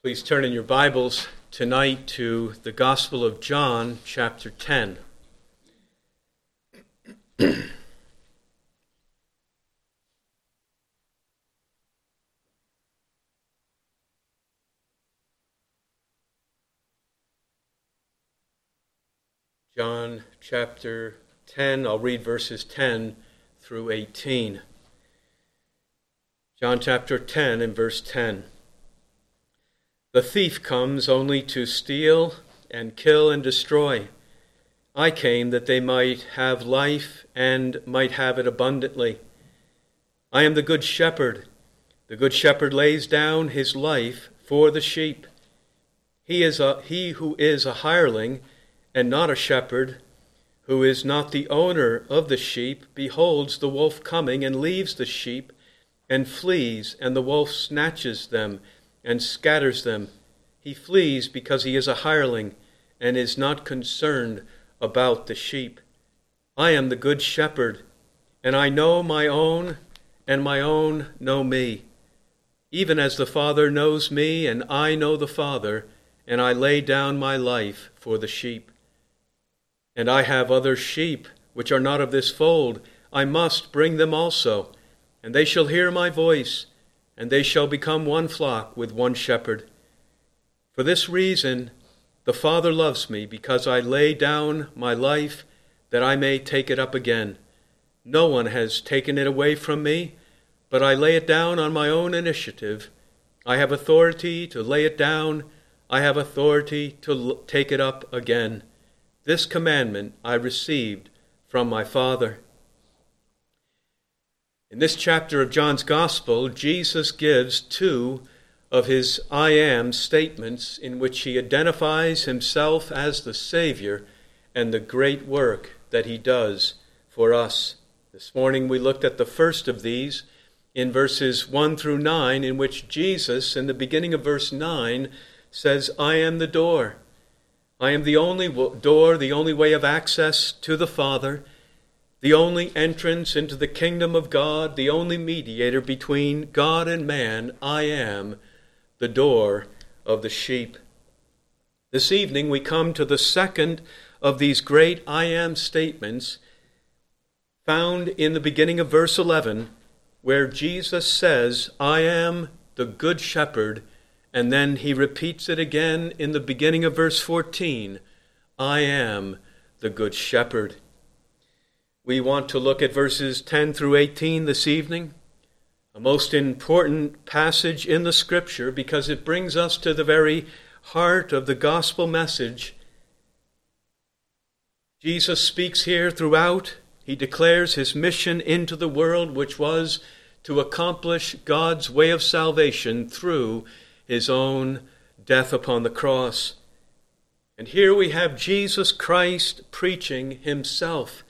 Please turn in your Bibles tonight to the Gospel of John, chapter 10. John chapter 10, I'll read verses 10 through 18. John chapter 10 and verse 10. The thief comes only to steal and kill and destroy. I came that they might have life and might have it abundantly. I am the good shepherd. The good shepherd lays down his life for the sheep. He is a, he who is a hireling and not a shepherd, who is not the owner of the sheep, beholds the wolf coming and leaves the sheep and flees, and the wolf snatches them and scatters them. He flees because he is a hireling and is not concerned about the sheep. I am the good shepherd, and I know my own, and my own know me. Even as the Father knows me, and I know the Father, and I lay down my life for the sheep. And I have other sheep which are not of this fold. I must bring them also, and they shall hear my voice and they shall become one flock with one shepherd. For this reason, the Father loves me, because I lay down my life that I may take it up again. No one has taken it away from me, but I lay it down on my own initiative. I have authority to lay it down, I have authority to take it up again. This commandment I received from my Father. In this chapter of John's Gospel, Jesus gives two of his I am statements in which he identifies himself as the Savior and the great work that he does for us. This morning we looked at the first of these in verses 1 through 9, in which Jesus, in the beginning of verse 9, says, I am the door. I am the only door, the only way of access to the Father the only entrance into the kingdom of God, the only mediator between God and man, I am the door of the sheep. This evening we come to the second of these great I am statements found in the beginning of verse 11, where Jesus says, I am the good shepherd, and then he repeats it again in the beginning of verse 14, I am the good shepherd. We want to look at verses 10 through 18 this evening, a most important passage in the Scripture because it brings us to the very heart of the gospel message. Jesus speaks here throughout. He declares his mission into the world, which was to accomplish God's way of salvation through his own death upon the cross. And here we have Jesus Christ preaching himself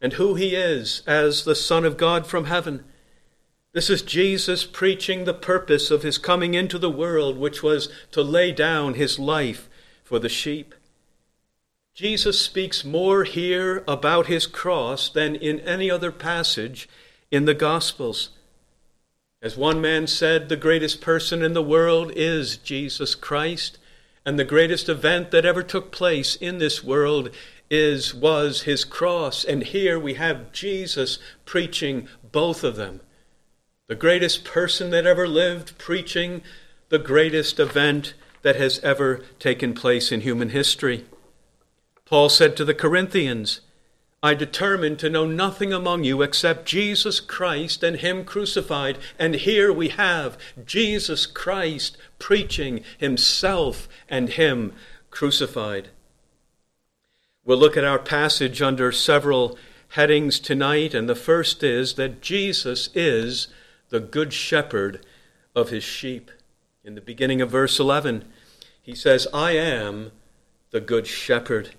and who he is as the Son of God from heaven. This is Jesus preaching the purpose of his coming into the world, which was to lay down his life for the sheep. Jesus speaks more here about his cross than in any other passage in the Gospels. As one man said, the greatest person in the world is Jesus Christ, and the greatest event that ever took place in this world is was his cross and here we have Jesus preaching both of them the greatest person that ever lived preaching the greatest event that has ever taken place in human history Paul said to the Corinthians I determined to know nothing among you except Jesus Christ and Him crucified. And here we have Jesus Christ preaching Himself and Him crucified. We'll look at our passage under several headings tonight, and the first is that Jesus is the good shepherd of his sheep. In the beginning of verse 11, he says, I am the good shepherd.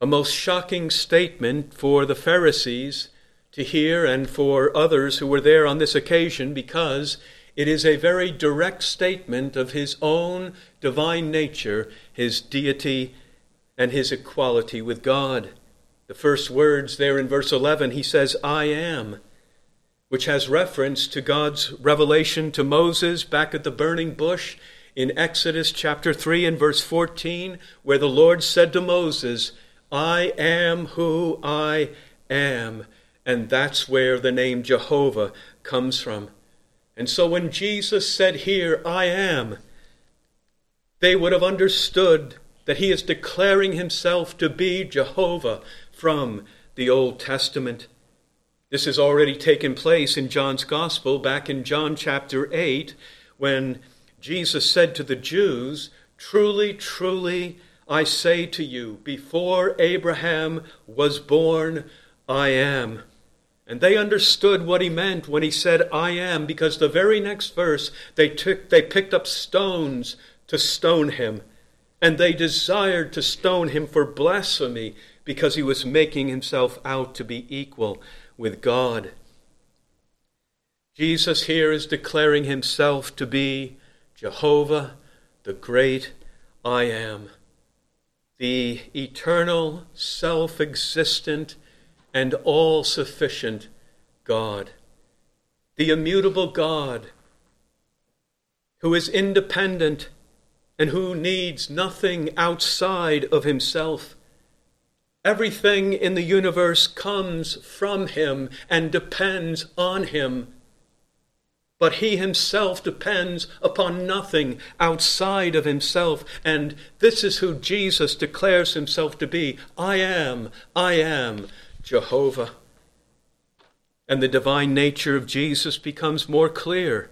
A most shocking statement for the Pharisees to hear and for others who were there on this occasion because it is a very direct statement of his own divine nature, his deity and his equality with God. The first words there in verse 11, he says, I am, which has reference to God's revelation to Moses back at the burning bush in Exodus chapter 3 and verse 14, where the Lord said to Moses, I am who I am. And that's where the name Jehovah comes from. And so when Jesus said here, I am, they would have understood that he is declaring himself to be Jehovah from the Old Testament. This has already taken place in John's Gospel back in John chapter 8 when Jesus said to the Jews, Truly, truly, I say to you, before Abraham was born, I am. And they understood what he meant when he said, I am, because the very next verse they took they picked up stones to stone him. And they desired to stone him for blasphemy because he was making himself out to be equal with God. Jesus here is declaring himself to be Jehovah, the great I am, the eternal, self existent, and all sufficient God, the immutable God who is independent and who needs nothing outside of himself. Everything in the universe comes from him and depends on him. But he himself depends upon nothing outside of himself. And this is who Jesus declares himself to be I am, I am Jehovah. And the divine nature of Jesus becomes more clear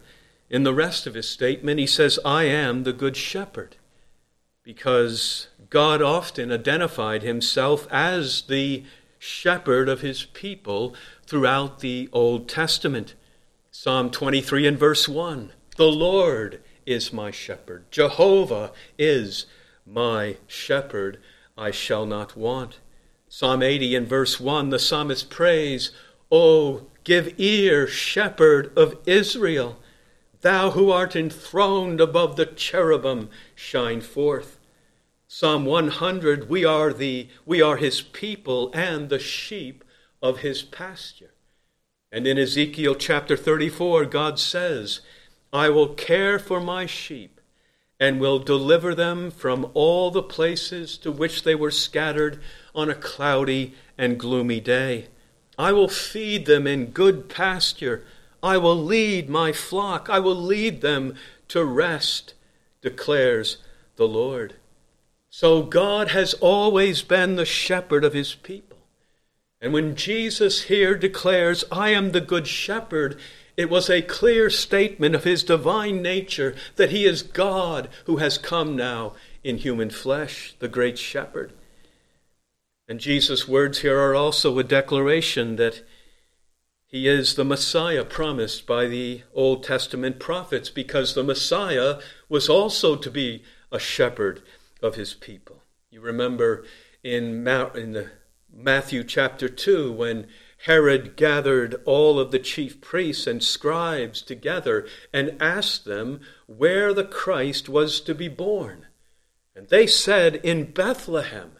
in the rest of his statement. He says, I am the Good Shepherd, because God often identified himself as the shepherd of his people throughout the Old Testament. Psalm 23 and verse 1 The Lord is my shepherd, Jehovah is my shepherd, I shall not want. Psalm 80 and verse 1, the psalmist prays, Oh, give ear, shepherd of Israel. Thou who art enthroned above the cherubim, shine forth. Psalm 100, we are, the, we are his people and the sheep of his pasture. And in Ezekiel chapter 34, God says, I will care for my sheep and will deliver them from all the places to which they were scattered on a cloudy and gloomy day. I will feed them in good pasture. I will lead my flock. I will lead them to rest, declares the Lord. So God has always been the shepherd of his people. And when Jesus here declares, I am the good shepherd, it was a clear statement of his divine nature that he is God who has come now in human flesh, the great shepherd. And Jesus' words here are also a declaration that he is the Messiah promised by the Old Testament prophets, because the Messiah was also to be a shepherd of his people. You remember in, in the Matthew chapter 2 when Herod gathered all of the chief priests and scribes together and asked them where the Christ was to be born. And they said, In Bethlehem,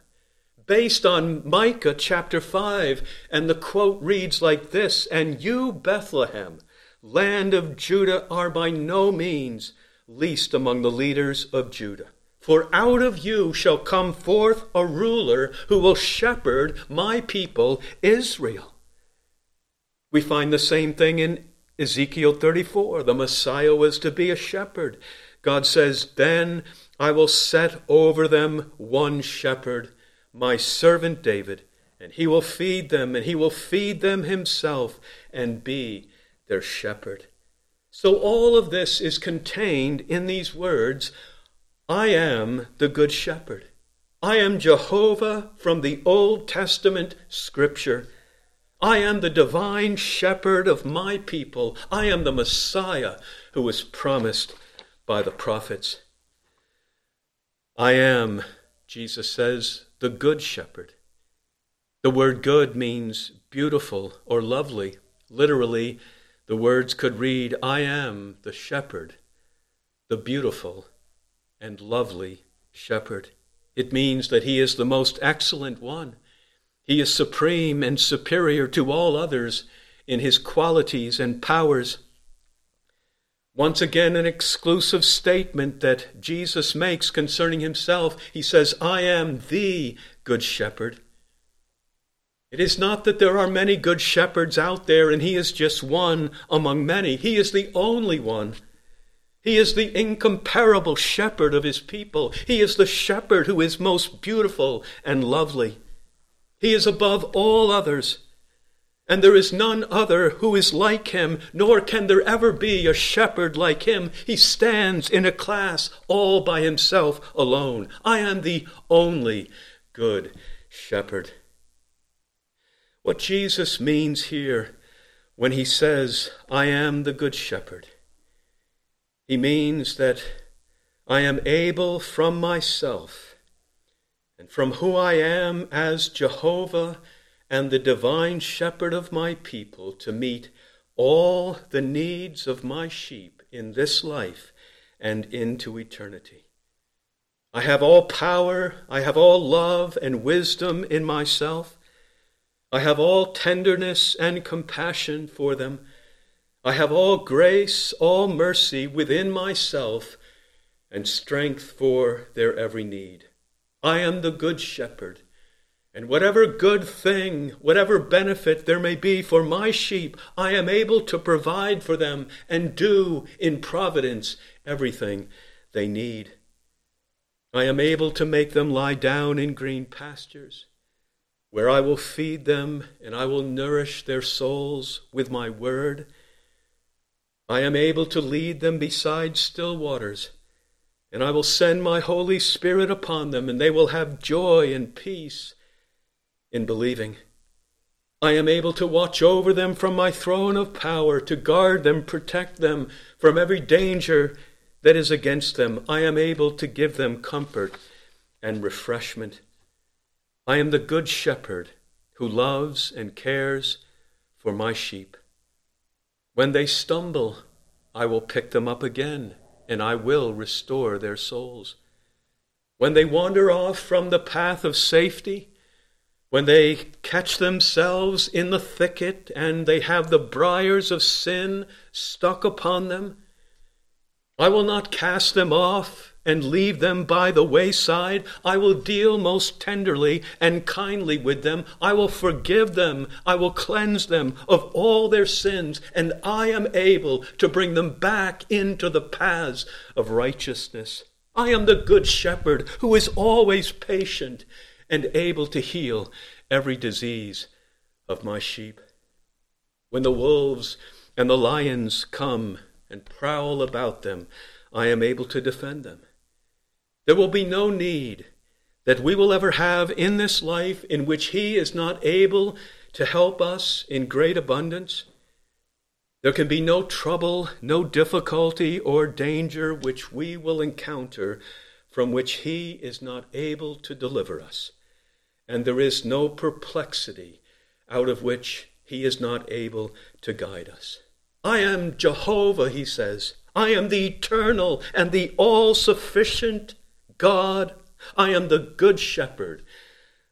based on Micah chapter 5. And the quote reads like this And you, Bethlehem, land of Judah, are by no means least among the leaders of Judah. For out of you shall come forth a ruler who will shepherd my people Israel. We find the same thing in Ezekiel 34. The Messiah was to be a shepherd. God says, Then I will set over them one shepherd, my servant David, and he will feed them, and he will feed them himself, and be their shepherd. So all of this is contained in these words I am the good shepherd. I am Jehovah from the Old Testament scripture. I am the divine shepherd of my people. I am the Messiah who was promised by the prophets. I am, Jesus says, the good shepherd. The word good means beautiful or lovely. Literally, the words could read, I am the shepherd, the beautiful and lovely shepherd. It means that he is the most excellent one he is supreme and superior to all others in his qualities and powers. Once again, an exclusive statement that Jesus makes concerning himself. He says, I am the good shepherd. It is not that there are many good shepherds out there and he is just one among many. He is the only one. He is the incomparable shepherd of his people. He is the shepherd who is most beautiful and lovely. He is above all others. And there is none other who is like him, nor can there ever be a shepherd like him. He stands in a class all by himself alone. I am the only good shepherd. What Jesus means here when he says, I am the good shepherd, he means that I am able from myself and from who I am as Jehovah and the divine shepherd of my people to meet all the needs of my sheep in this life and into eternity. I have all power, I have all love and wisdom in myself. I have all tenderness and compassion for them. I have all grace, all mercy within myself, and strength for their every need. I am the good shepherd, and whatever good thing, whatever benefit there may be for my sheep, I am able to provide for them and do in providence everything they need. I am able to make them lie down in green pastures, where I will feed them and I will nourish their souls with my word I am able to lead them beside still waters, and I will send my Holy Spirit upon them, and they will have joy and peace in believing. I am able to watch over them from my throne of power, to guard them, protect them from every danger that is against them. I am able to give them comfort and refreshment. I am the good shepherd who loves and cares for my sheep. When they stumble, I will pick them up again, and I will restore their souls. When they wander off from the path of safety, when they catch themselves in the thicket and they have the briars of sin stuck upon them, I will not cast them off and leave them by the wayside. I will deal most tenderly and kindly with them. I will forgive them. I will cleanse them of all their sins, and I am able to bring them back into the paths of righteousness. I am the good shepherd who is always patient and able to heal every disease of my sheep. When the wolves and the lions come and prowl about them, I am able to defend them. There will be no need that we will ever have in this life in which He is not able to help us in great abundance. There can be no trouble, no difficulty or danger which we will encounter from which He is not able to deliver us. And there is no perplexity out of which He is not able to guide us. I am Jehovah, He says. I am the eternal and the all sufficient God, I am the good shepherd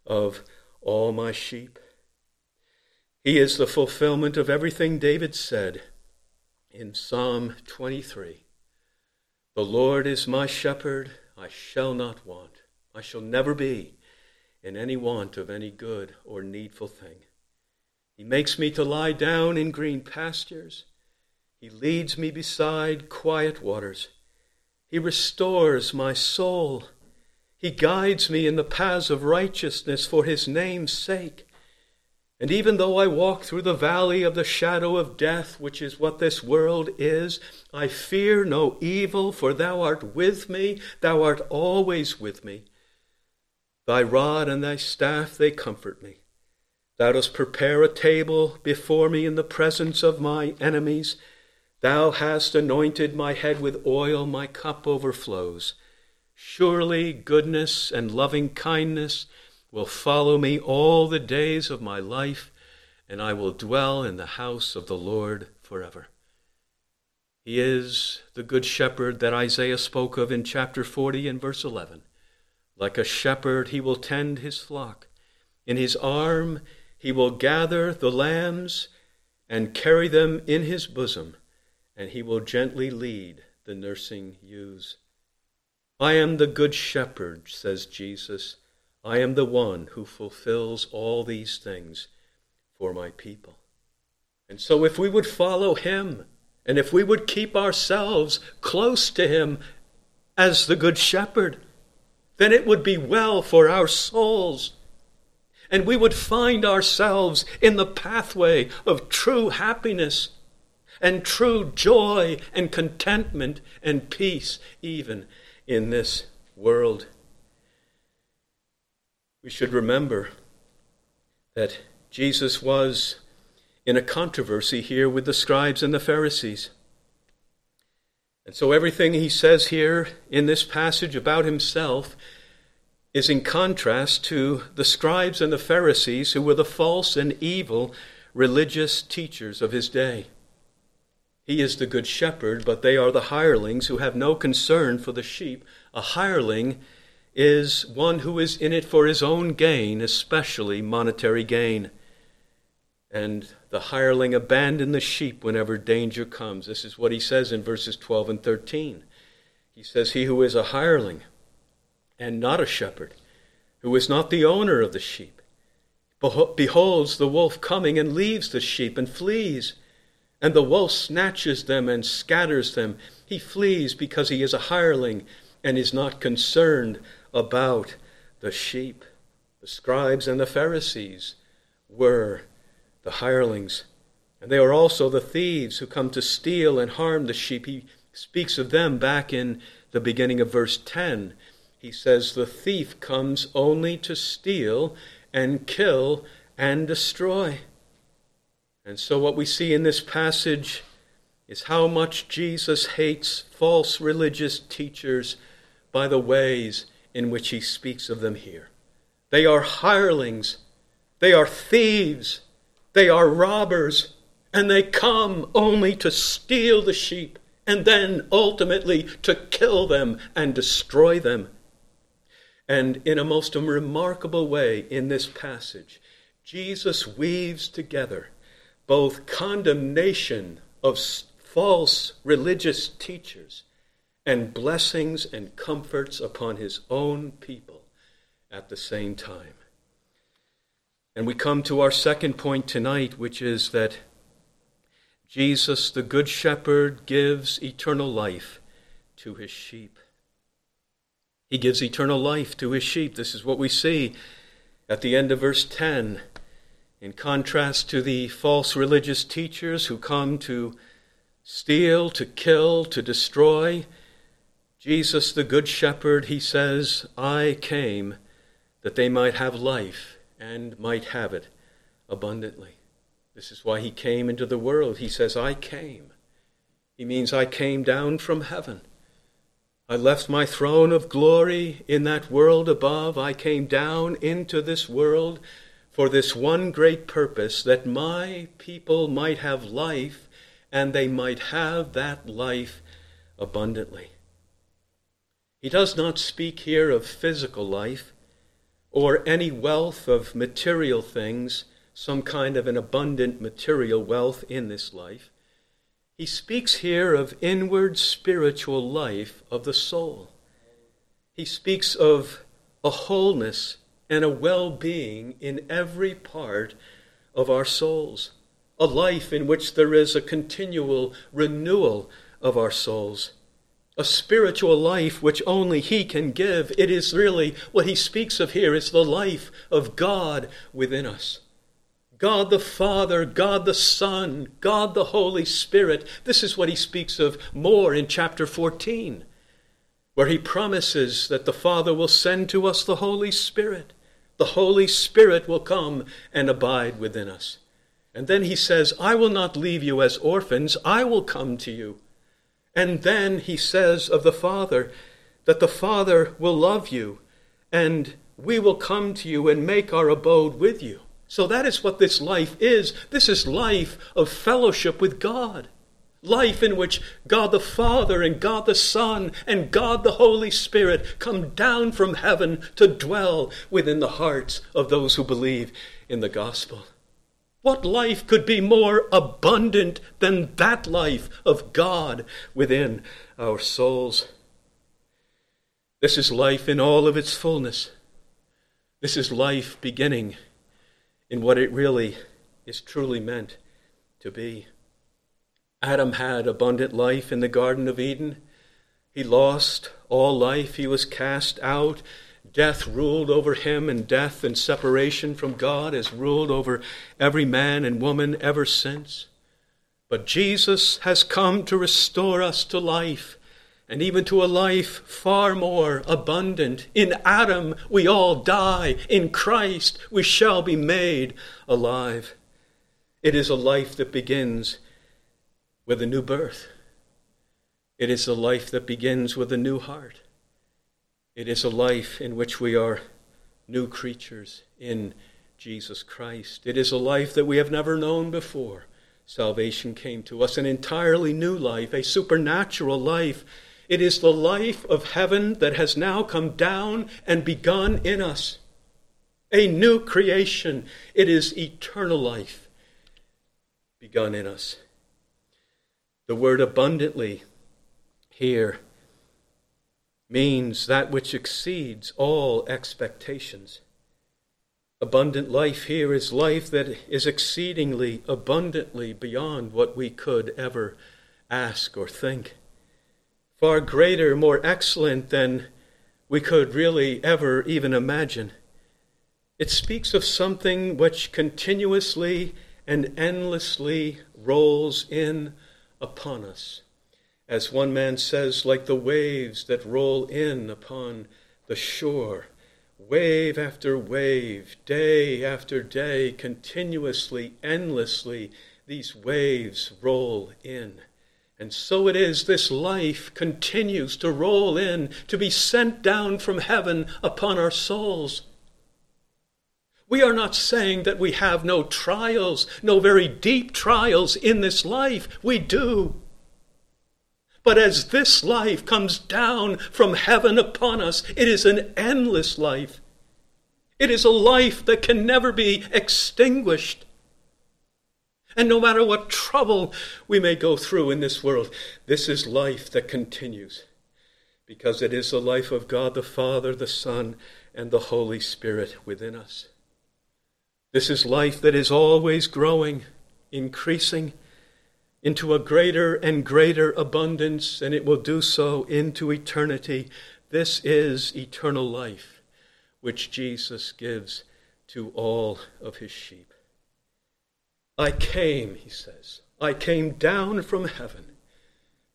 of all my sheep. He is the fulfillment of everything David said in Psalm 23. The Lord is my shepherd, I shall not want. I shall never be in any want of any good or needful thing. He makes me to lie down in green pastures. He leads me beside quiet waters. He restores my soul. He guides me in the paths of righteousness for his name's sake. And even though I walk through the valley of the shadow of death, which is what this world is, I fear no evil, for thou art with me, thou art always with me. Thy rod and thy staff, they comfort me. Thou dost prepare a table before me in the presence of my enemies. Thou hast anointed my head with oil, my cup overflows. Surely goodness and loving kindness will follow me all the days of my life, and I will dwell in the house of the Lord forever. He is the good shepherd that Isaiah spoke of in chapter 40 and verse 11. Like a shepherd, he will tend his flock. In his arm, he will gather the lambs and carry them in his bosom and he will gently lead the nursing ewes. I am the good shepherd, says Jesus. I am the one who fulfills all these things for my people. And so, if we would follow him, and if we would keep ourselves close to him as the good shepherd, then it would be well for our souls. And we would find ourselves in the pathway of true happiness and true joy and contentment and peace, even in this world. We should remember that Jesus was in a controversy here with the scribes and the Pharisees. And so everything he says here in this passage about himself is in contrast to the scribes and the Pharisees, who were the false and evil religious teachers of his day. He is the good shepherd, but they are the hirelings who have no concern for the sheep. A hireling is one who is in it for his own gain, especially monetary gain. And the hireling abandon the sheep whenever danger comes. This is what he says in verses 12 and 13. He says, He who is a hireling and not a shepherd, who is not the owner of the sheep, beholds the wolf coming and leaves the sheep and flees. And the wolf snatches them and scatters them. He flees because he is a hireling and is not concerned about the sheep. The scribes and the Pharisees were the hirelings. And they are also the thieves who come to steal and harm the sheep. He speaks of them back in the beginning of verse 10. He says, The thief comes only to steal and kill and destroy. And so, what we see in this passage is how much Jesus hates false religious teachers by the ways in which he speaks of them here. They are hirelings, they are thieves, they are robbers, and they come only to steal the sheep and then ultimately to kill them and destroy them. And in a most remarkable way in this passage, Jesus weaves together both condemnation of false religious teachers and blessings and comforts upon his own people at the same time. And we come to our second point tonight, which is that Jesus, the Good Shepherd, gives eternal life to his sheep. He gives eternal life to his sheep. This is what we see at the end of verse 10. In contrast to the false religious teachers who come to steal, to kill, to destroy, Jesus, the Good Shepherd, he says, I came that they might have life and might have it abundantly. This is why he came into the world. He says, I came. He means I came down from heaven. I left my throne of glory in that world above. I came down into this world for this one great purpose that my people might have life and they might have that life abundantly. He does not speak here of physical life or any wealth of material things, some kind of an abundant material wealth in this life. He speaks here of inward spiritual life of the soul. He speaks of a wholeness and a well being in every part of our souls, a life in which there is a continual renewal of our souls a spiritual life which only He can give. It is really what He speaks of here is the life of God within us. God the Father, God the Son, God the Holy Spirit. This is what He speaks of more in chapter 14, where He promises that the Father will send to us the Holy Spirit. The Holy Spirit will come and abide within us. And then He says, I will not leave you as orphans, I will come to you. And then he says of the Father that the Father will love you and we will come to you and make our abode with you. So that is what this life is. This is life of fellowship with God. Life in which God the Father and God the Son and God the Holy Spirit come down from heaven to dwell within the hearts of those who believe in the gospel. What life could be more abundant than that life of God within our souls? This is life in all of its fullness. This is life beginning in what it really is truly meant to be. Adam had abundant life in the Garden of Eden. He lost all life. He was cast out. Death ruled over him, and death and separation from God has ruled over every man and woman ever since. But Jesus has come to restore us to life, and even to a life far more abundant. In Adam we all die, in Christ we shall be made alive. It is a life that begins with a new birth. It is a life that begins with a new heart. It is a life in which we are new creatures in Jesus Christ. It is a life that we have never known before. Salvation came to us, an entirely new life, a supernatural life. It is the life of heaven that has now come down and begun in us. A new creation. It is eternal life begun in us. The word abundantly here means that which exceeds all expectations. Abundant life here is life that is exceedingly abundantly beyond what we could ever ask or think. Far greater, more excellent than we could really ever even imagine. It speaks of something which continuously and endlessly rolls in upon us. As one man says, like the waves that roll in upon the shore, wave after wave, day after day, continuously, endlessly, these waves roll in. And so it is, this life continues to roll in, to be sent down from heaven upon our souls. We are not saying that we have no trials, no very deep trials in this life. We do. But as this life comes down from heaven upon us, it is an endless life. It is a life that can never be extinguished. And no matter what trouble we may go through in this world, this is life that continues because it is the life of God the Father, the Son, and the Holy Spirit within us. This is life that is always growing, increasing into a greater and greater abundance, and it will do so into eternity. This is eternal life, which Jesus gives to all of his sheep. I came, he says, I came down from heaven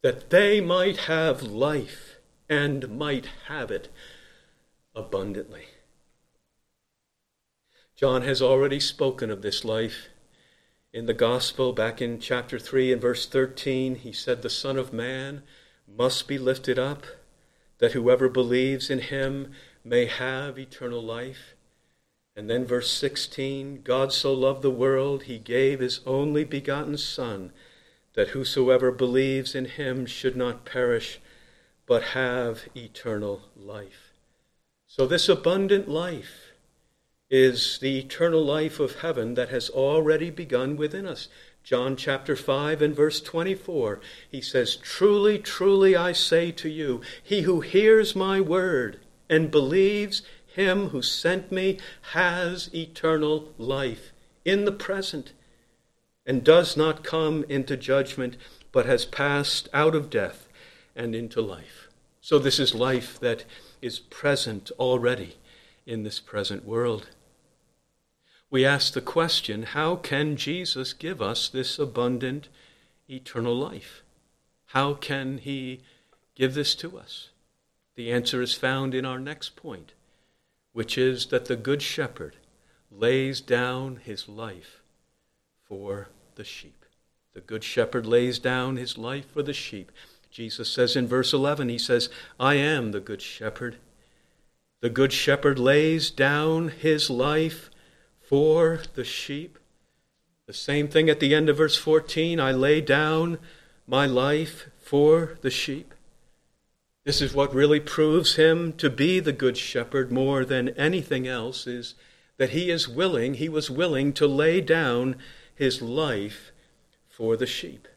that they might have life and might have it abundantly. John has already spoken of this life. In the Gospel, back in chapter 3 and verse 13, he said, The Son of Man must be lifted up, that whoever believes in him may have eternal life. And then verse 16, God so loved the world, he gave his only begotten Son, that whosoever believes in him should not perish, but have eternal life. So, this abundant life is the eternal life of heaven that has already begun within us. John chapter 5 and verse 24, he says, Truly, truly, I say to you, he who hears my word and believes him who sent me has eternal life in the present and does not come into judgment, but has passed out of death and into life. So, this is life that is present already in this present world we ask the question how can Jesus give us this abundant eternal life? How can he give this to us? The answer is found in our next point, which is that the Good Shepherd lays down his life for the sheep. The Good Shepherd lays down his life for the sheep. Jesus says in verse 11, He says, I am the Good Shepherd. The Good Shepherd lays down his life for the sheep. The same thing at the end of verse 14 I lay down my life for the sheep. This is what really proves him to be the good shepherd more than anything else is that he is willing, he was willing to lay down his life for the sheep.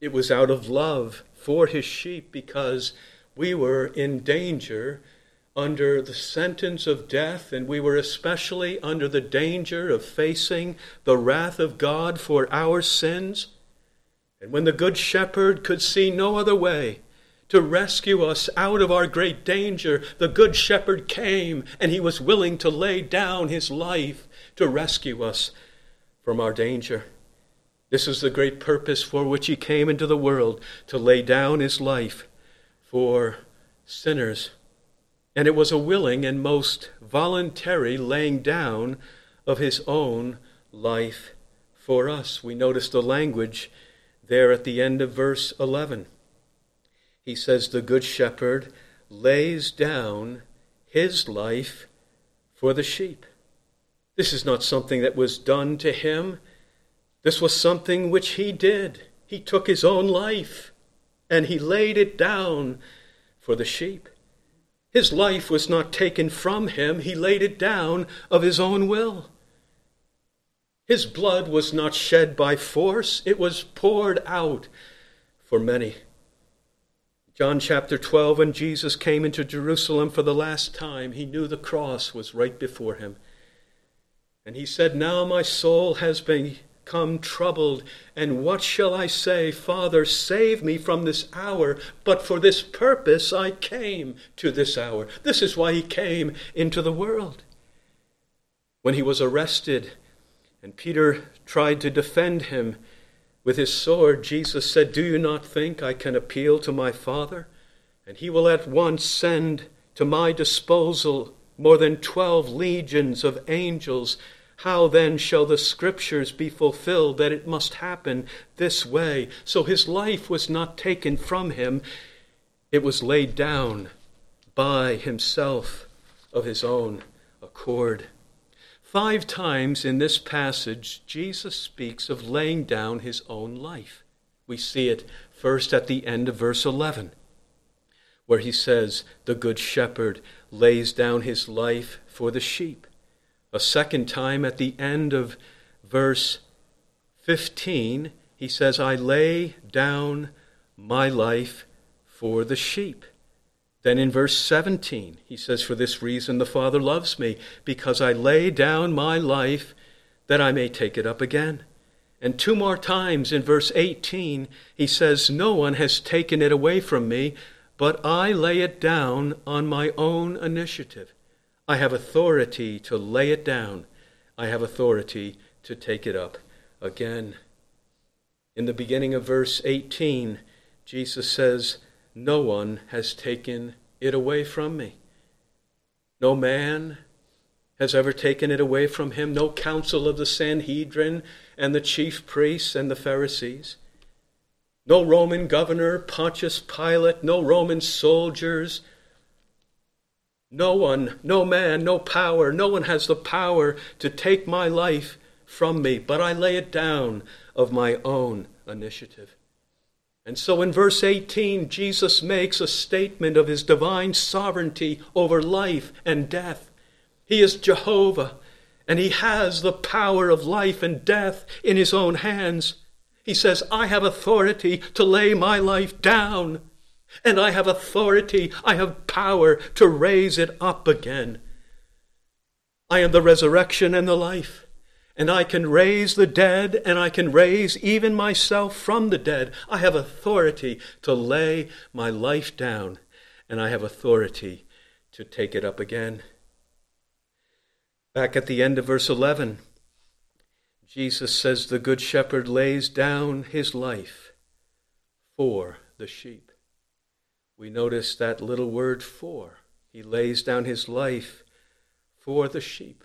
It was out of love for his sheep because we were in danger under the sentence of death, and we were especially under the danger of facing the wrath of God for our sins. And when the Good Shepherd could see no other way to rescue us out of our great danger, the Good Shepherd came and he was willing to lay down his life to rescue us from our danger. This is the great purpose for which he came into the world to lay down his life for sinners. And it was a willing and most voluntary laying down of his own life for us. We notice the language there at the end of verse 11. He says, The Good Shepherd lays down his life for the sheep. This is not something that was done to him. This was something which he did. He took his own life and he laid it down for the sheep. His life was not taken from him, he laid it down of his own will. His blood was not shed by force, it was poured out for many. John chapter 12, when Jesus came into Jerusalem for the last time, he knew the cross was right before him. And he said, Now my soul has become troubled, and what shall I say? Father, save me from this hour. But for this purpose I came to this hour. This is why he came into the world. When he was arrested, and Peter tried to defend him with his sword, Jesus said, Do you not think I can appeal to my Father? And he will at once send to my disposal more than twelve legions of angels. How then shall the scriptures be fulfilled that it must happen this way? So his life was not taken from him, it was laid down by himself of his own accord. Five times in this passage, Jesus speaks of laying down his own life. We see it first at the end of verse 11 where he says, The good shepherd lays down his life for the sheep. A second time at the end of verse 15, he says, I lay down my life for the sheep. Then in verse 17, he says, For this reason the Father loves me, because I lay down my life that I may take it up again. And two more times in verse 18, he says, No one has taken it away from me, but I lay it down on my own initiative. I have authority to lay it down. I have authority to take it up again. In the beginning of verse 18, Jesus says, No one has taken it away from me. No man has ever taken it away from him, no council of the Sanhedrin and the chief priests and the Pharisees. No Roman governor, Pontius Pilate, no Roman soldiers. No one, no man, no power, no one has the power to take my life from me, but I lay it down of my own initiative. And so in verse 18, Jesus makes a statement of his divine sovereignty over life and death. He is Jehovah, and he has the power of life and death in his own hands. He says, I have authority to lay my life down, and I have authority, I have power to raise it up again. I am the resurrection and the life, and I can raise the dead, and I can raise even myself from the dead. I have authority to lay my life down, and I have authority to take it up again. Back at the end of verse 11, Jesus says the Good Shepherd lays down his life for the sheep. We notice that little word for. He lays down his life for the sheep.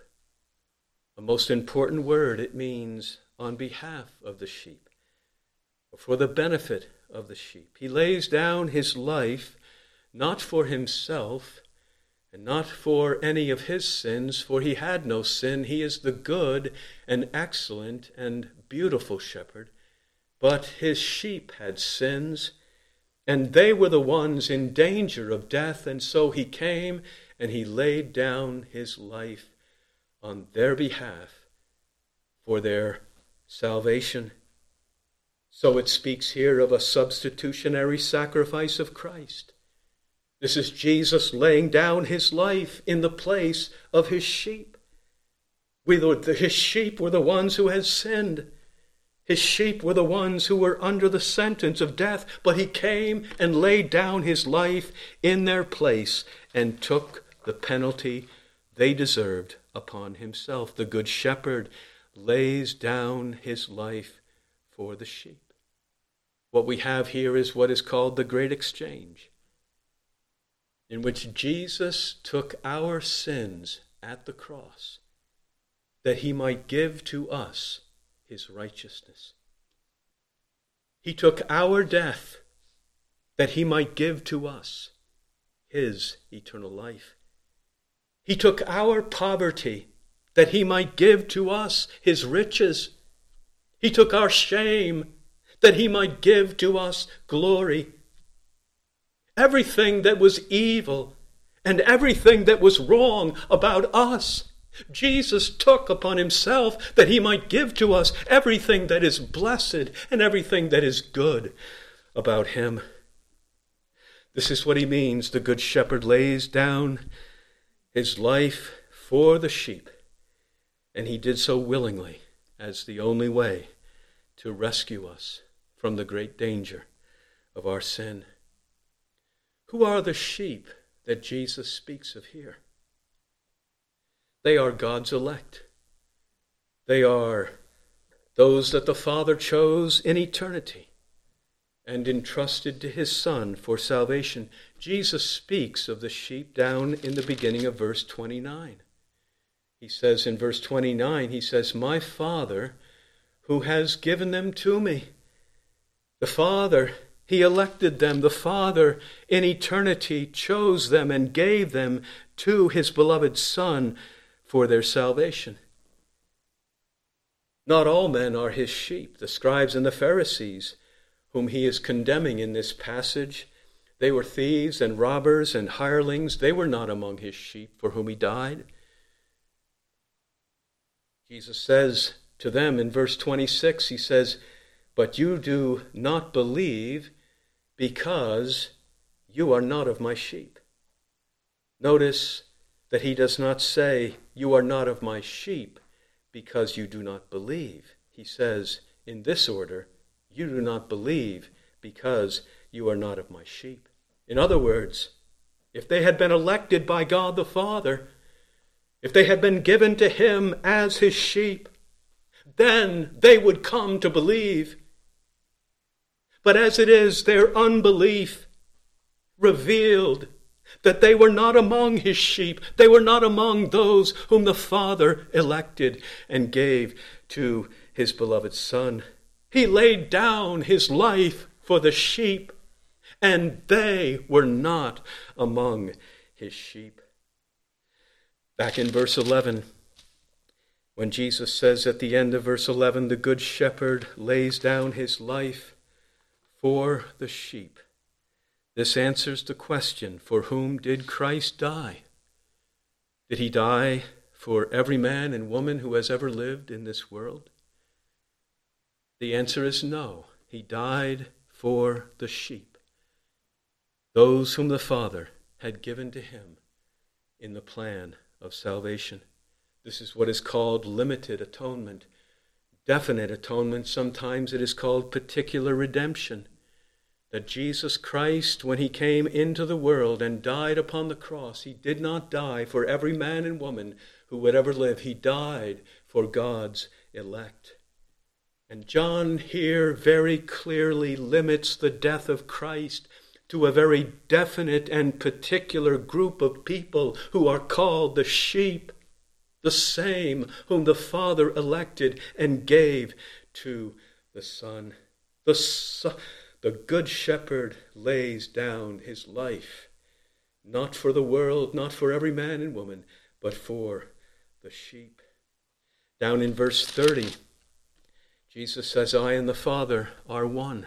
A most important word. It means on behalf of the sheep, for the benefit of the sheep. He lays down his life not for himself, and not for any of his sins, for he had no sin. He is the good and excellent and beautiful shepherd. But his sheep had sins, and they were the ones in danger of death, and so he came and he laid down his life on their behalf for their salvation. So it speaks here of a substitutionary sacrifice of Christ. This is Jesus laying down his life in the place of his sheep. We, the, his sheep were the ones who had sinned. His sheep were the ones who were under the sentence of death, but he came and laid down his life in their place and took the penalty they deserved upon himself. The Good Shepherd lays down his life for the sheep. What we have here is what is called the Great Exchange in which Jesus took our sins at the cross that he might give to us his righteousness. He took our death that he might give to us his eternal life. He took our poverty that he might give to us his riches. He took our shame that he might give to us glory everything that was evil and everything that was wrong about us. Jesus took upon himself that he might give to us everything that is blessed and everything that is good about him. This is what he means. The Good Shepherd lays down his life for the sheep, and he did so willingly as the only way to rescue us from the great danger of our sin. Who are the sheep that Jesus speaks of here? They are God's elect. They are those that the Father chose in eternity and entrusted to his Son for salvation. Jesus speaks of the sheep down in the beginning of verse 29. He says in verse 29, he says, My Father, who has given them to me. The Father he elected them. The Father in eternity chose them and gave them to his beloved Son for their salvation. Not all men are his sheep. The scribes and the Pharisees, whom he is condemning in this passage, they were thieves and robbers and hirelings. They were not among his sheep for whom he died. Jesus says to them in verse 26, he says, But you do not believe because you are not of my sheep. Notice that he does not say, You are not of my sheep because you do not believe. He says, in this order, You do not believe because you are not of my sheep. In other words, if they had been elected by God the Father, if they had been given to him as his sheep, then they would come to believe. But as it is, their unbelief revealed that they were not among his sheep. They were not among those whom the Father elected and gave to his beloved Son. He laid down his life for the sheep, and they were not among his sheep. Back in verse 11, when Jesus says at the end of verse 11, the Good Shepherd lays down his life for the sheep. This answers the question for whom did Christ die? Did he die for every man and woman who has ever lived in this world? The answer is no. He died for the sheep, those whom the Father had given to him in the plan of salvation. This is what is called limited atonement definite atonement. Sometimes it is called particular redemption. That Jesus Christ, when he came into the world and died upon the cross, he did not die for every man and woman who would ever live. He died for God's elect. And John here very clearly limits the death of Christ to a very definite and particular group of people who are called the sheep the same whom the Father elected and gave to the Son. The, Son, the Good Shepherd lays down his life, not for the world, not for every man and woman, but for the sheep. Down in verse 30, Jesus says, I and the Father are one.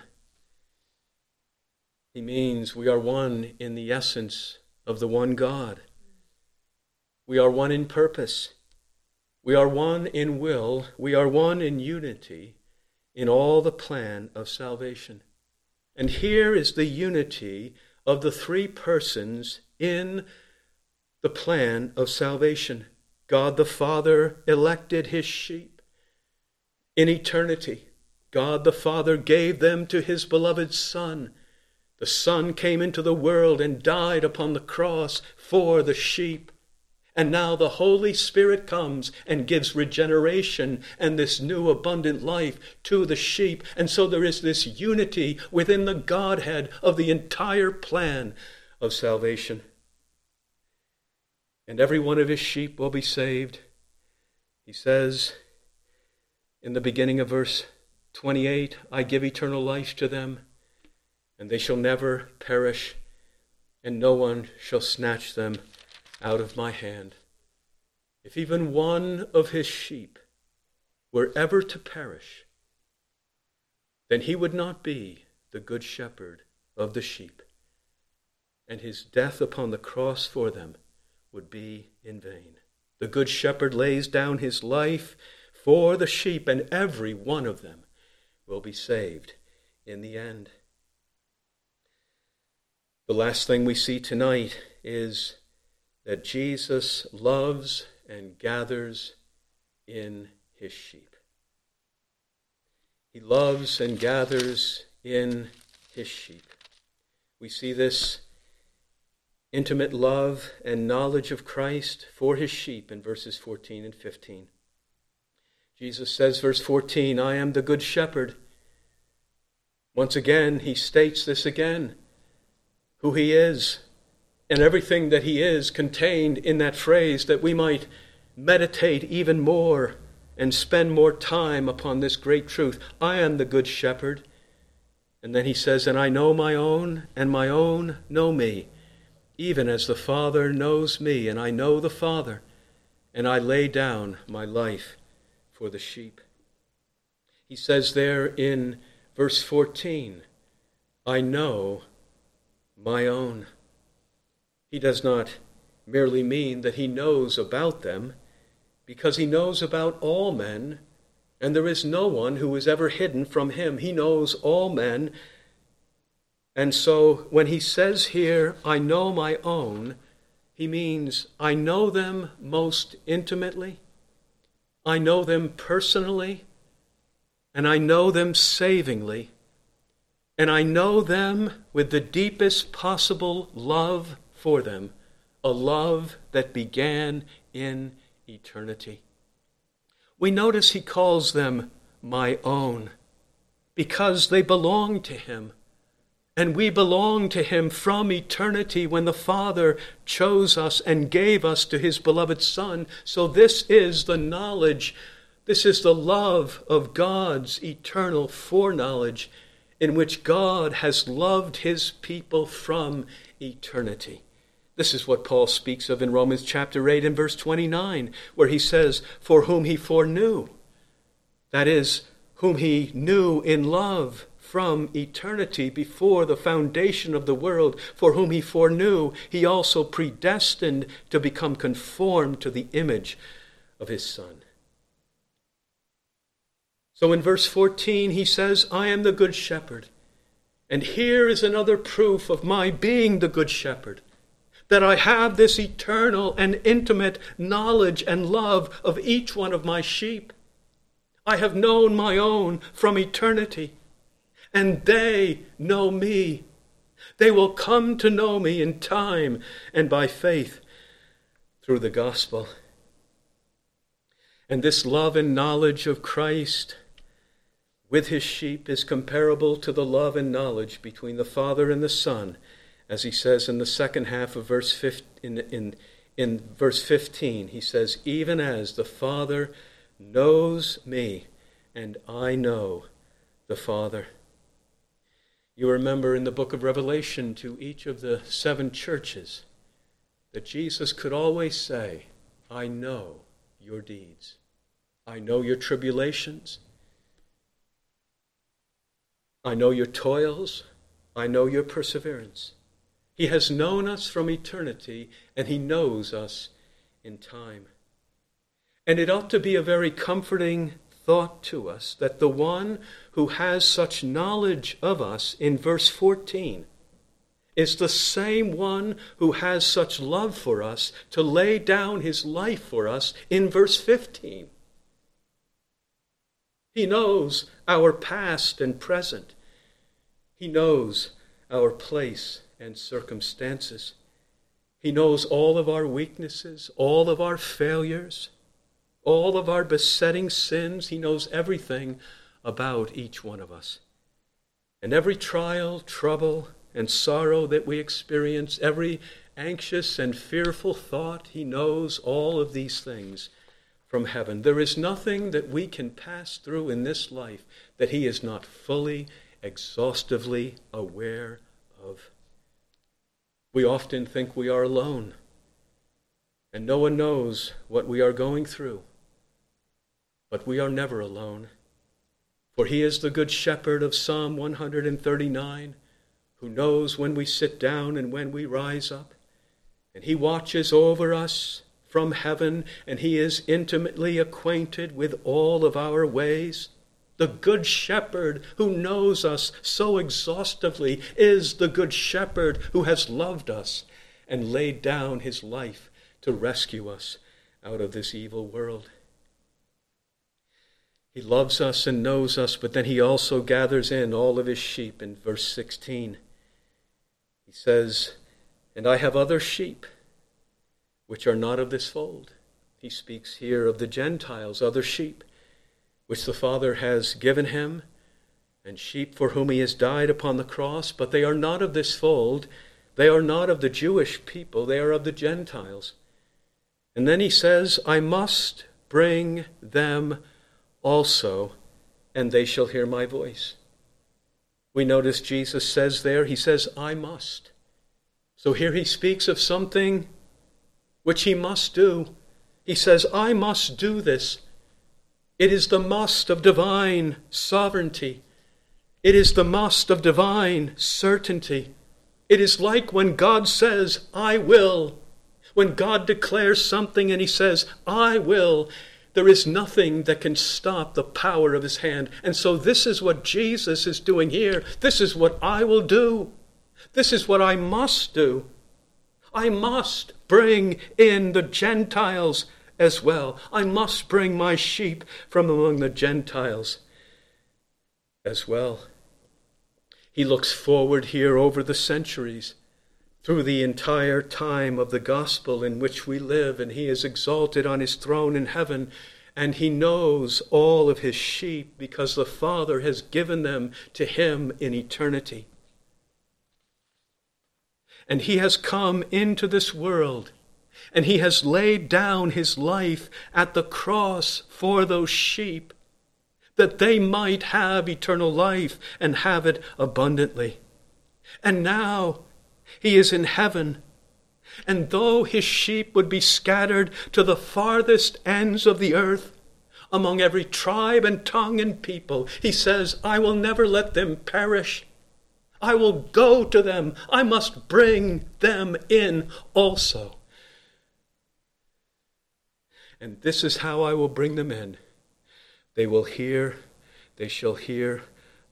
He means we are one in the essence of the one God. We are one in purpose. We are one in will, we are one in unity in all the plan of salvation. And here is the unity of the three persons in the plan of salvation. God the Father elected his sheep. In eternity, God the Father gave them to his beloved Son. The Son came into the world and died upon the cross for the sheep. And now the Holy Spirit comes and gives regeneration and this new abundant life to the sheep. And so there is this unity within the Godhead of the entire plan of salvation. And every one of his sheep will be saved. He says in the beginning of verse 28 I give eternal life to them, and they shall never perish, and no one shall snatch them out of my hand. If even one of his sheep were ever to perish, then he would not be the good shepherd of the sheep, and his death upon the cross for them would be in vain. The good shepherd lays down his life for the sheep, and every one of them will be saved in the end. The last thing we see tonight is that Jesus loves and gathers in his sheep. He loves and gathers in his sheep. We see this intimate love and knowledge of Christ for his sheep in verses 14 and 15. Jesus says, verse 14, I am the good shepherd. Once again, he states this again who he is and everything that he is contained in that phrase that we might meditate even more and spend more time upon this great truth. I am the good shepherd. And then he says, And I know my own, and my own know me, even as the Father knows me, and I know the Father, and I lay down my life for the sheep. He says there in verse 14, I know my own. He does not merely mean that he knows about them, because he knows about all men, and there is no one who is ever hidden from him. He knows all men. And so when he says here, I know my own, he means I know them most intimately, I know them personally, and I know them savingly, and I know them with the deepest possible love for them a love that began in eternity. We notice he calls them my own because they belong to him. And we belong to him from eternity when the Father chose us and gave us to his beloved Son. So, this is the knowledge, this is the love of God's eternal foreknowledge in which God has loved his people from eternity. This is what Paul speaks of in Romans chapter 8 and verse 29, where he says, For whom he foreknew, that is, whom he knew in love from eternity before the foundation of the world, for whom he foreknew, he also predestined to become conformed to the image of his Son. So in verse 14, he says, I am the good shepherd. And here is another proof of my being the good shepherd that I have this eternal and intimate knowledge and love of each one of my sheep. I have known my own from eternity, and they know me. They will come to know me in time and by faith through the gospel. And this love and knowledge of Christ with his sheep is comparable to the love and knowledge between the Father and the Son as he says in the second half of verse 15, in, in, in verse 15, he says, Even as the Father knows me, and I know the Father. You remember in the book of Revelation to each of the seven churches that Jesus could always say, I know your deeds. I know your tribulations. I know your toils. I know your perseverance. He has known us from eternity, and He knows us in time. And it ought to be a very comforting thought to us that the one who has such knowledge of us in verse 14 is the same one who has such love for us to lay down his life for us in verse 15. He knows our past and present. He knows our place and circumstances. He knows all of our weaknesses, all of our failures, all of our besetting sins. He knows everything about each one of us. And every trial, trouble, and sorrow that we experience, every anxious and fearful thought, He knows all of these things from heaven. There is nothing that we can pass through in this life that He is not fully, exhaustively aware. We often think we are alone, and no one knows what we are going through. But we are never alone, for He is the Good Shepherd of Psalm 139 who knows when we sit down and when we rise up. And he watches over us from heaven, and he is intimately acquainted with all of our ways. The Good Shepherd who knows us so exhaustively is the Good Shepherd who has loved us and laid down his life to rescue us out of this evil world. He loves us and knows us, but then he also gathers in all of his sheep in verse 16. He says, And I have other sheep which are not of this fold. He speaks here of the Gentiles, other sheep, which the Father has given him, and sheep for whom he has died upon the cross, but they are not of this fold. They are not of the Jewish people, they are of the Gentiles. And then he says, I must bring them also, and they shall hear my voice. We notice Jesus says there, He says, I must. So here he speaks of something which he must do. He says, I must do this. It is the must of divine sovereignty. It is the must of divine certainty. It is like when God says, I will. When God declares something and he says, I will, there is nothing that can stop the power of his hand. And so, this is what Jesus is doing here. This is what I will do. This is what I must do. I must bring in the Gentiles as well. I must bring my sheep from among the Gentiles as well. He looks forward here over the centuries through the entire time of the gospel in which we live, and he is exalted on his throne in heaven, and he knows all of his sheep because the Father has given them to him in eternity. And he has come into this world, and he has laid down his life at the cross for those sheep, that they might have eternal life and have it abundantly. And now he is in heaven. And though his sheep would be scattered to the farthest ends of the earth, among every tribe and tongue and people, he says, I will never let them perish. I will go to them. I must bring them in also. And this is how I will bring them in. They will hear, they shall hear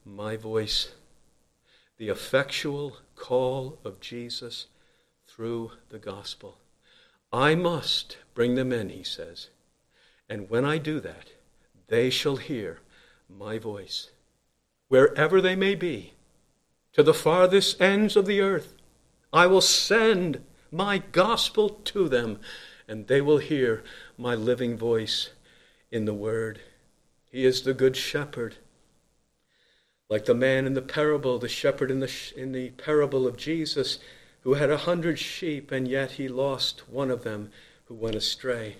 my voice the effectual call of Jesus through the gospel. I must bring them in, he says. And when I do that, they shall hear my voice. Wherever they may be, to the farthest ends of the earth, I will send my gospel to them, and they will hear my living voice in the word. He is the good shepherd. Like the man in the parable, the shepherd in the, in the parable of Jesus, who had a hundred sheep, and yet he lost one of them who went astray.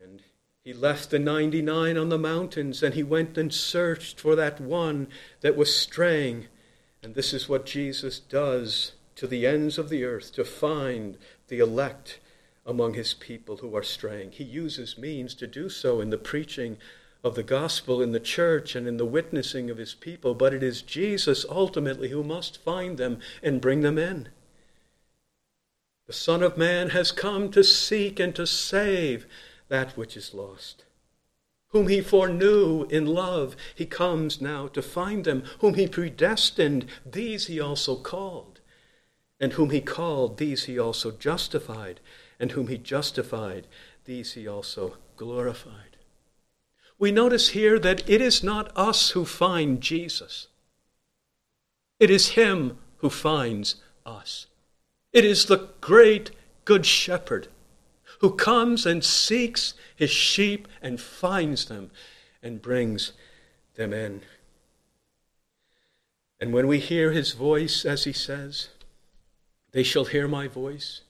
And he left the 99 on the mountains, and he went and searched for that one that was straying. And this is what Jesus does to the ends of the earth to find the elect among his people who are straying. He uses means to do so in the preaching of the gospel in the church and in the witnessing of his people, but it is Jesus ultimately who must find them and bring them in. The Son of Man has come to seek and to save that which is lost. Whom he foreknew in love, he comes now to find them. Whom he predestined, these he also called. And whom he called, these he also justified. And whom he justified, these he also glorified. We notice here that it is not us who find Jesus, it is him who finds us. It is the great Good Shepherd who comes and seeks his sheep and finds them and brings them in. And when we hear his voice, as he says, they shall hear my voice.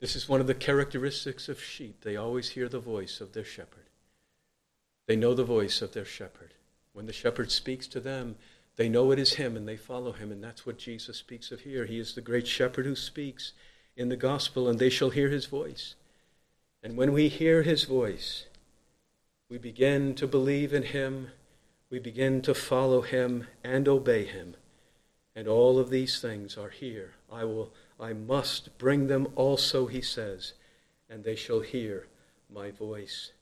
This is one of the characteristics of sheep. They always hear the voice of their shepherd. They know the voice of their shepherd. When the shepherd speaks to them, they know it is him and they follow him. And that's what Jesus speaks of here. He is the great shepherd who speaks in the gospel, and they shall hear his voice. And when we hear his voice, we begin to believe in him, we begin to follow him and obey him. And all of these things are here. I will I must bring them also, he says, and they shall hear my voice.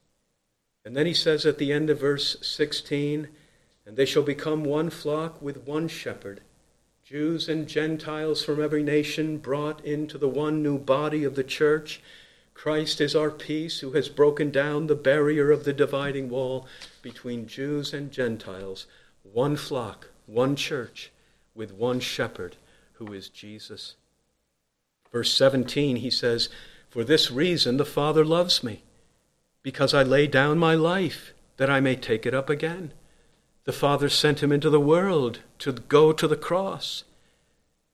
And then he says at the end of verse 16, and they shall become one flock with one shepherd. Jews and Gentiles from every nation brought into the one new body of the church Christ is our peace, who has broken down the barrier of the dividing wall between Jews and Gentiles, one flock, one church, with one shepherd, who is Jesus. Verse 17, he says, For this reason the Father loves me, because I lay down my life, that I may take it up again. The Father sent him into the world to go to the cross.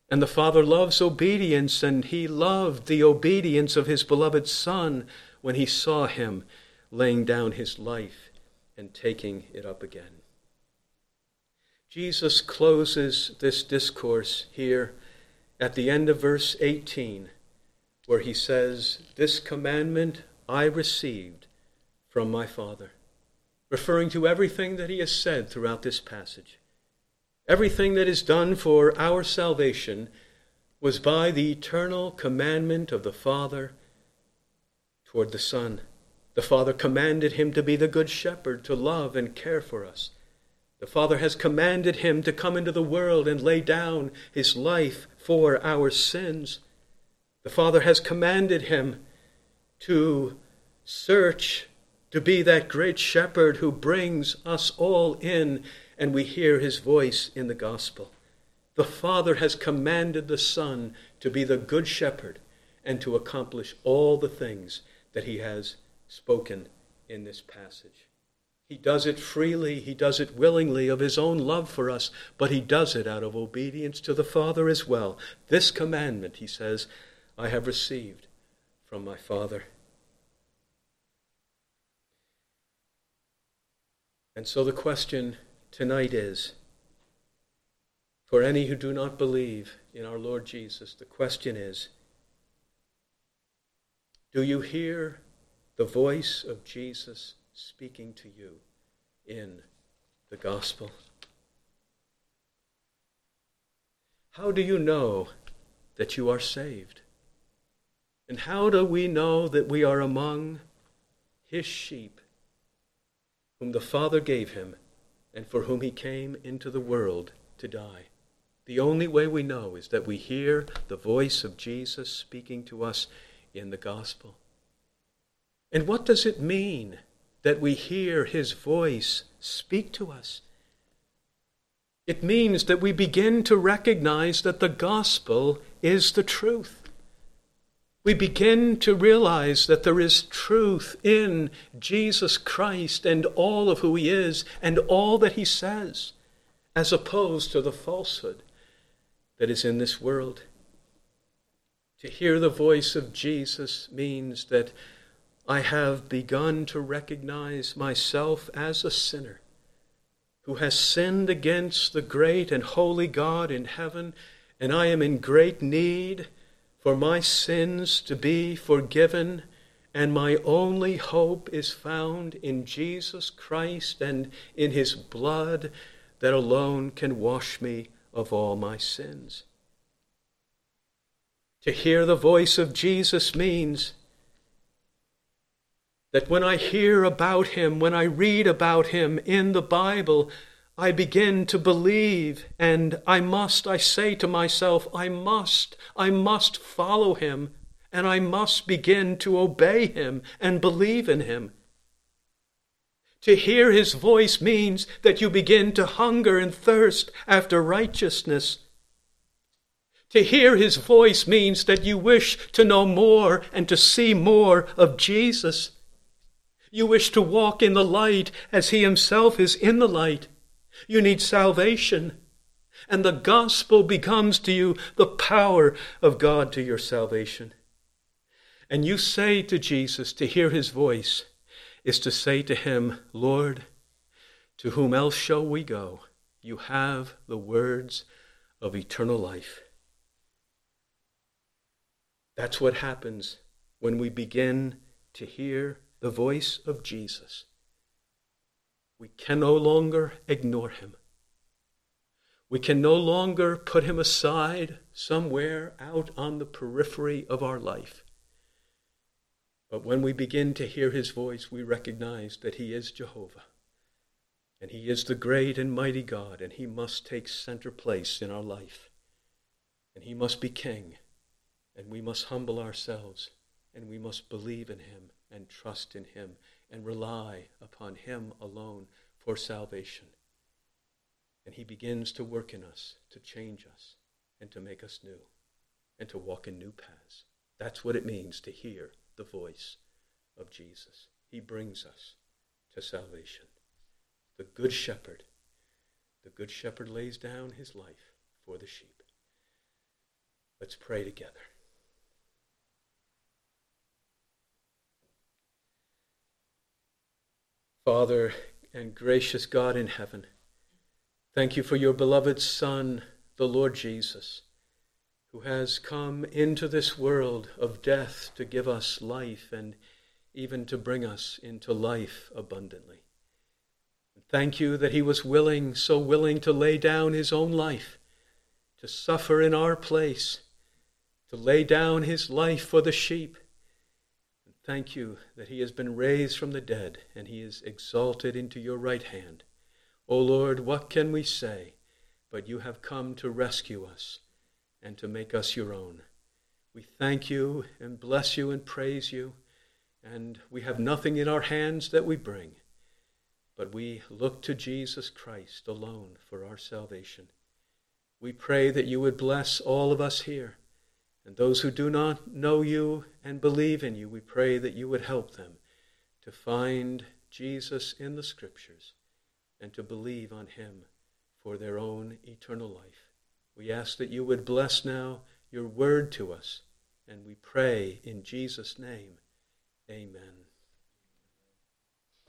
And the Father loves obedience, and he loved the obedience of his beloved Son when he saw him laying down his life and taking it up again. Jesus closes this discourse here at the end of verse 18, where he says, This commandment I received from my Father, referring to everything that he has said throughout this passage. Everything that is done for our salvation was by the eternal commandment of the Father toward the Son. The Father commanded him to be the good shepherd, to love and care for us. The Father has commanded him to come into the world and lay down his life for our sins. The Father has commanded him to search, to be that great shepherd who brings us all in and we hear his voice in the gospel. The Father has commanded the Son to be the good shepherd and to accomplish all the things that he has spoken in this passage. He does it freely, he does it willingly of his own love for us, but he does it out of obedience to the Father as well. This commandment, he says, I have received from my Father. And so the question tonight is for any who do not believe in our Lord Jesus, the question is Do you hear the voice of Jesus speaking to you in the gospel? How do you know that you are saved? And how do we know that we are among his sheep, whom the Father gave him and for whom he came into the world to die. The only way we know is that we hear the voice of Jesus speaking to us in the gospel. And what does it mean that we hear his voice speak to us? It means that we begin to recognize that the gospel is the truth we begin to realize that there is truth in Jesus Christ and all of who he is and all that he says, as opposed to the falsehood that is in this world. To hear the voice of Jesus means that I have begun to recognize myself as a sinner who has sinned against the great and holy God in heaven, and I am in great need for my sins to be forgiven, and my only hope is found in Jesus Christ and in his blood that alone can wash me of all my sins. To hear the voice of Jesus means That when I hear about him, when I read about him in the Bible, I begin to believe, and I must, I say to myself, I must, I must follow him, and I must begin to obey him and believe in him. To hear his voice means that you begin to hunger and thirst after righteousness. To hear his voice means that you wish to know more and to see more of Jesus. You wish to walk in the light as he himself is in the light. You need salvation. And the gospel becomes to you the power of God to your salvation. And you say to Jesus, to hear his voice, is to say to him, Lord, to whom else shall we go? You have the words of eternal life. That's what happens when we begin to hear the voice of Jesus. We can no longer ignore him. We can no longer put him aside somewhere out on the periphery of our life. But when we begin to hear his voice, we recognize that he is Jehovah. And he is the great and mighty God, and he must take center place in our life. And he must be king, and we must humble ourselves, and we must believe in him and trust in him and rely upon Him alone for salvation. And He begins to work in us, to change us, and to make us new, and to walk in new paths. That's what it means to hear the voice of Jesus. He brings us to salvation. The Good Shepherd. The Good Shepherd lays down his life for the sheep. Let's pray together. Father and gracious God in heaven, thank you for your beloved Son, the Lord Jesus, who has come into this world of death to give us life and even to bring us into life abundantly. Thank you that he was willing, so willing to lay down his own life, to suffer in our place, to lay down his life for the sheep Thank you that he has been raised from the dead and he is exalted into your right hand. O Lord, what can we say? But you have come to rescue us and to make us your own. We thank you and bless you and praise you, and we have nothing in our hands that we bring, but we look to Jesus Christ alone for our salvation. We pray that you would bless all of us here and those who do not know you and believe in you, we pray that you would help them to find Jesus in the Scriptures and to believe on him for their own eternal life. We ask that you would bless now your word to us, and we pray in Jesus' name. Amen.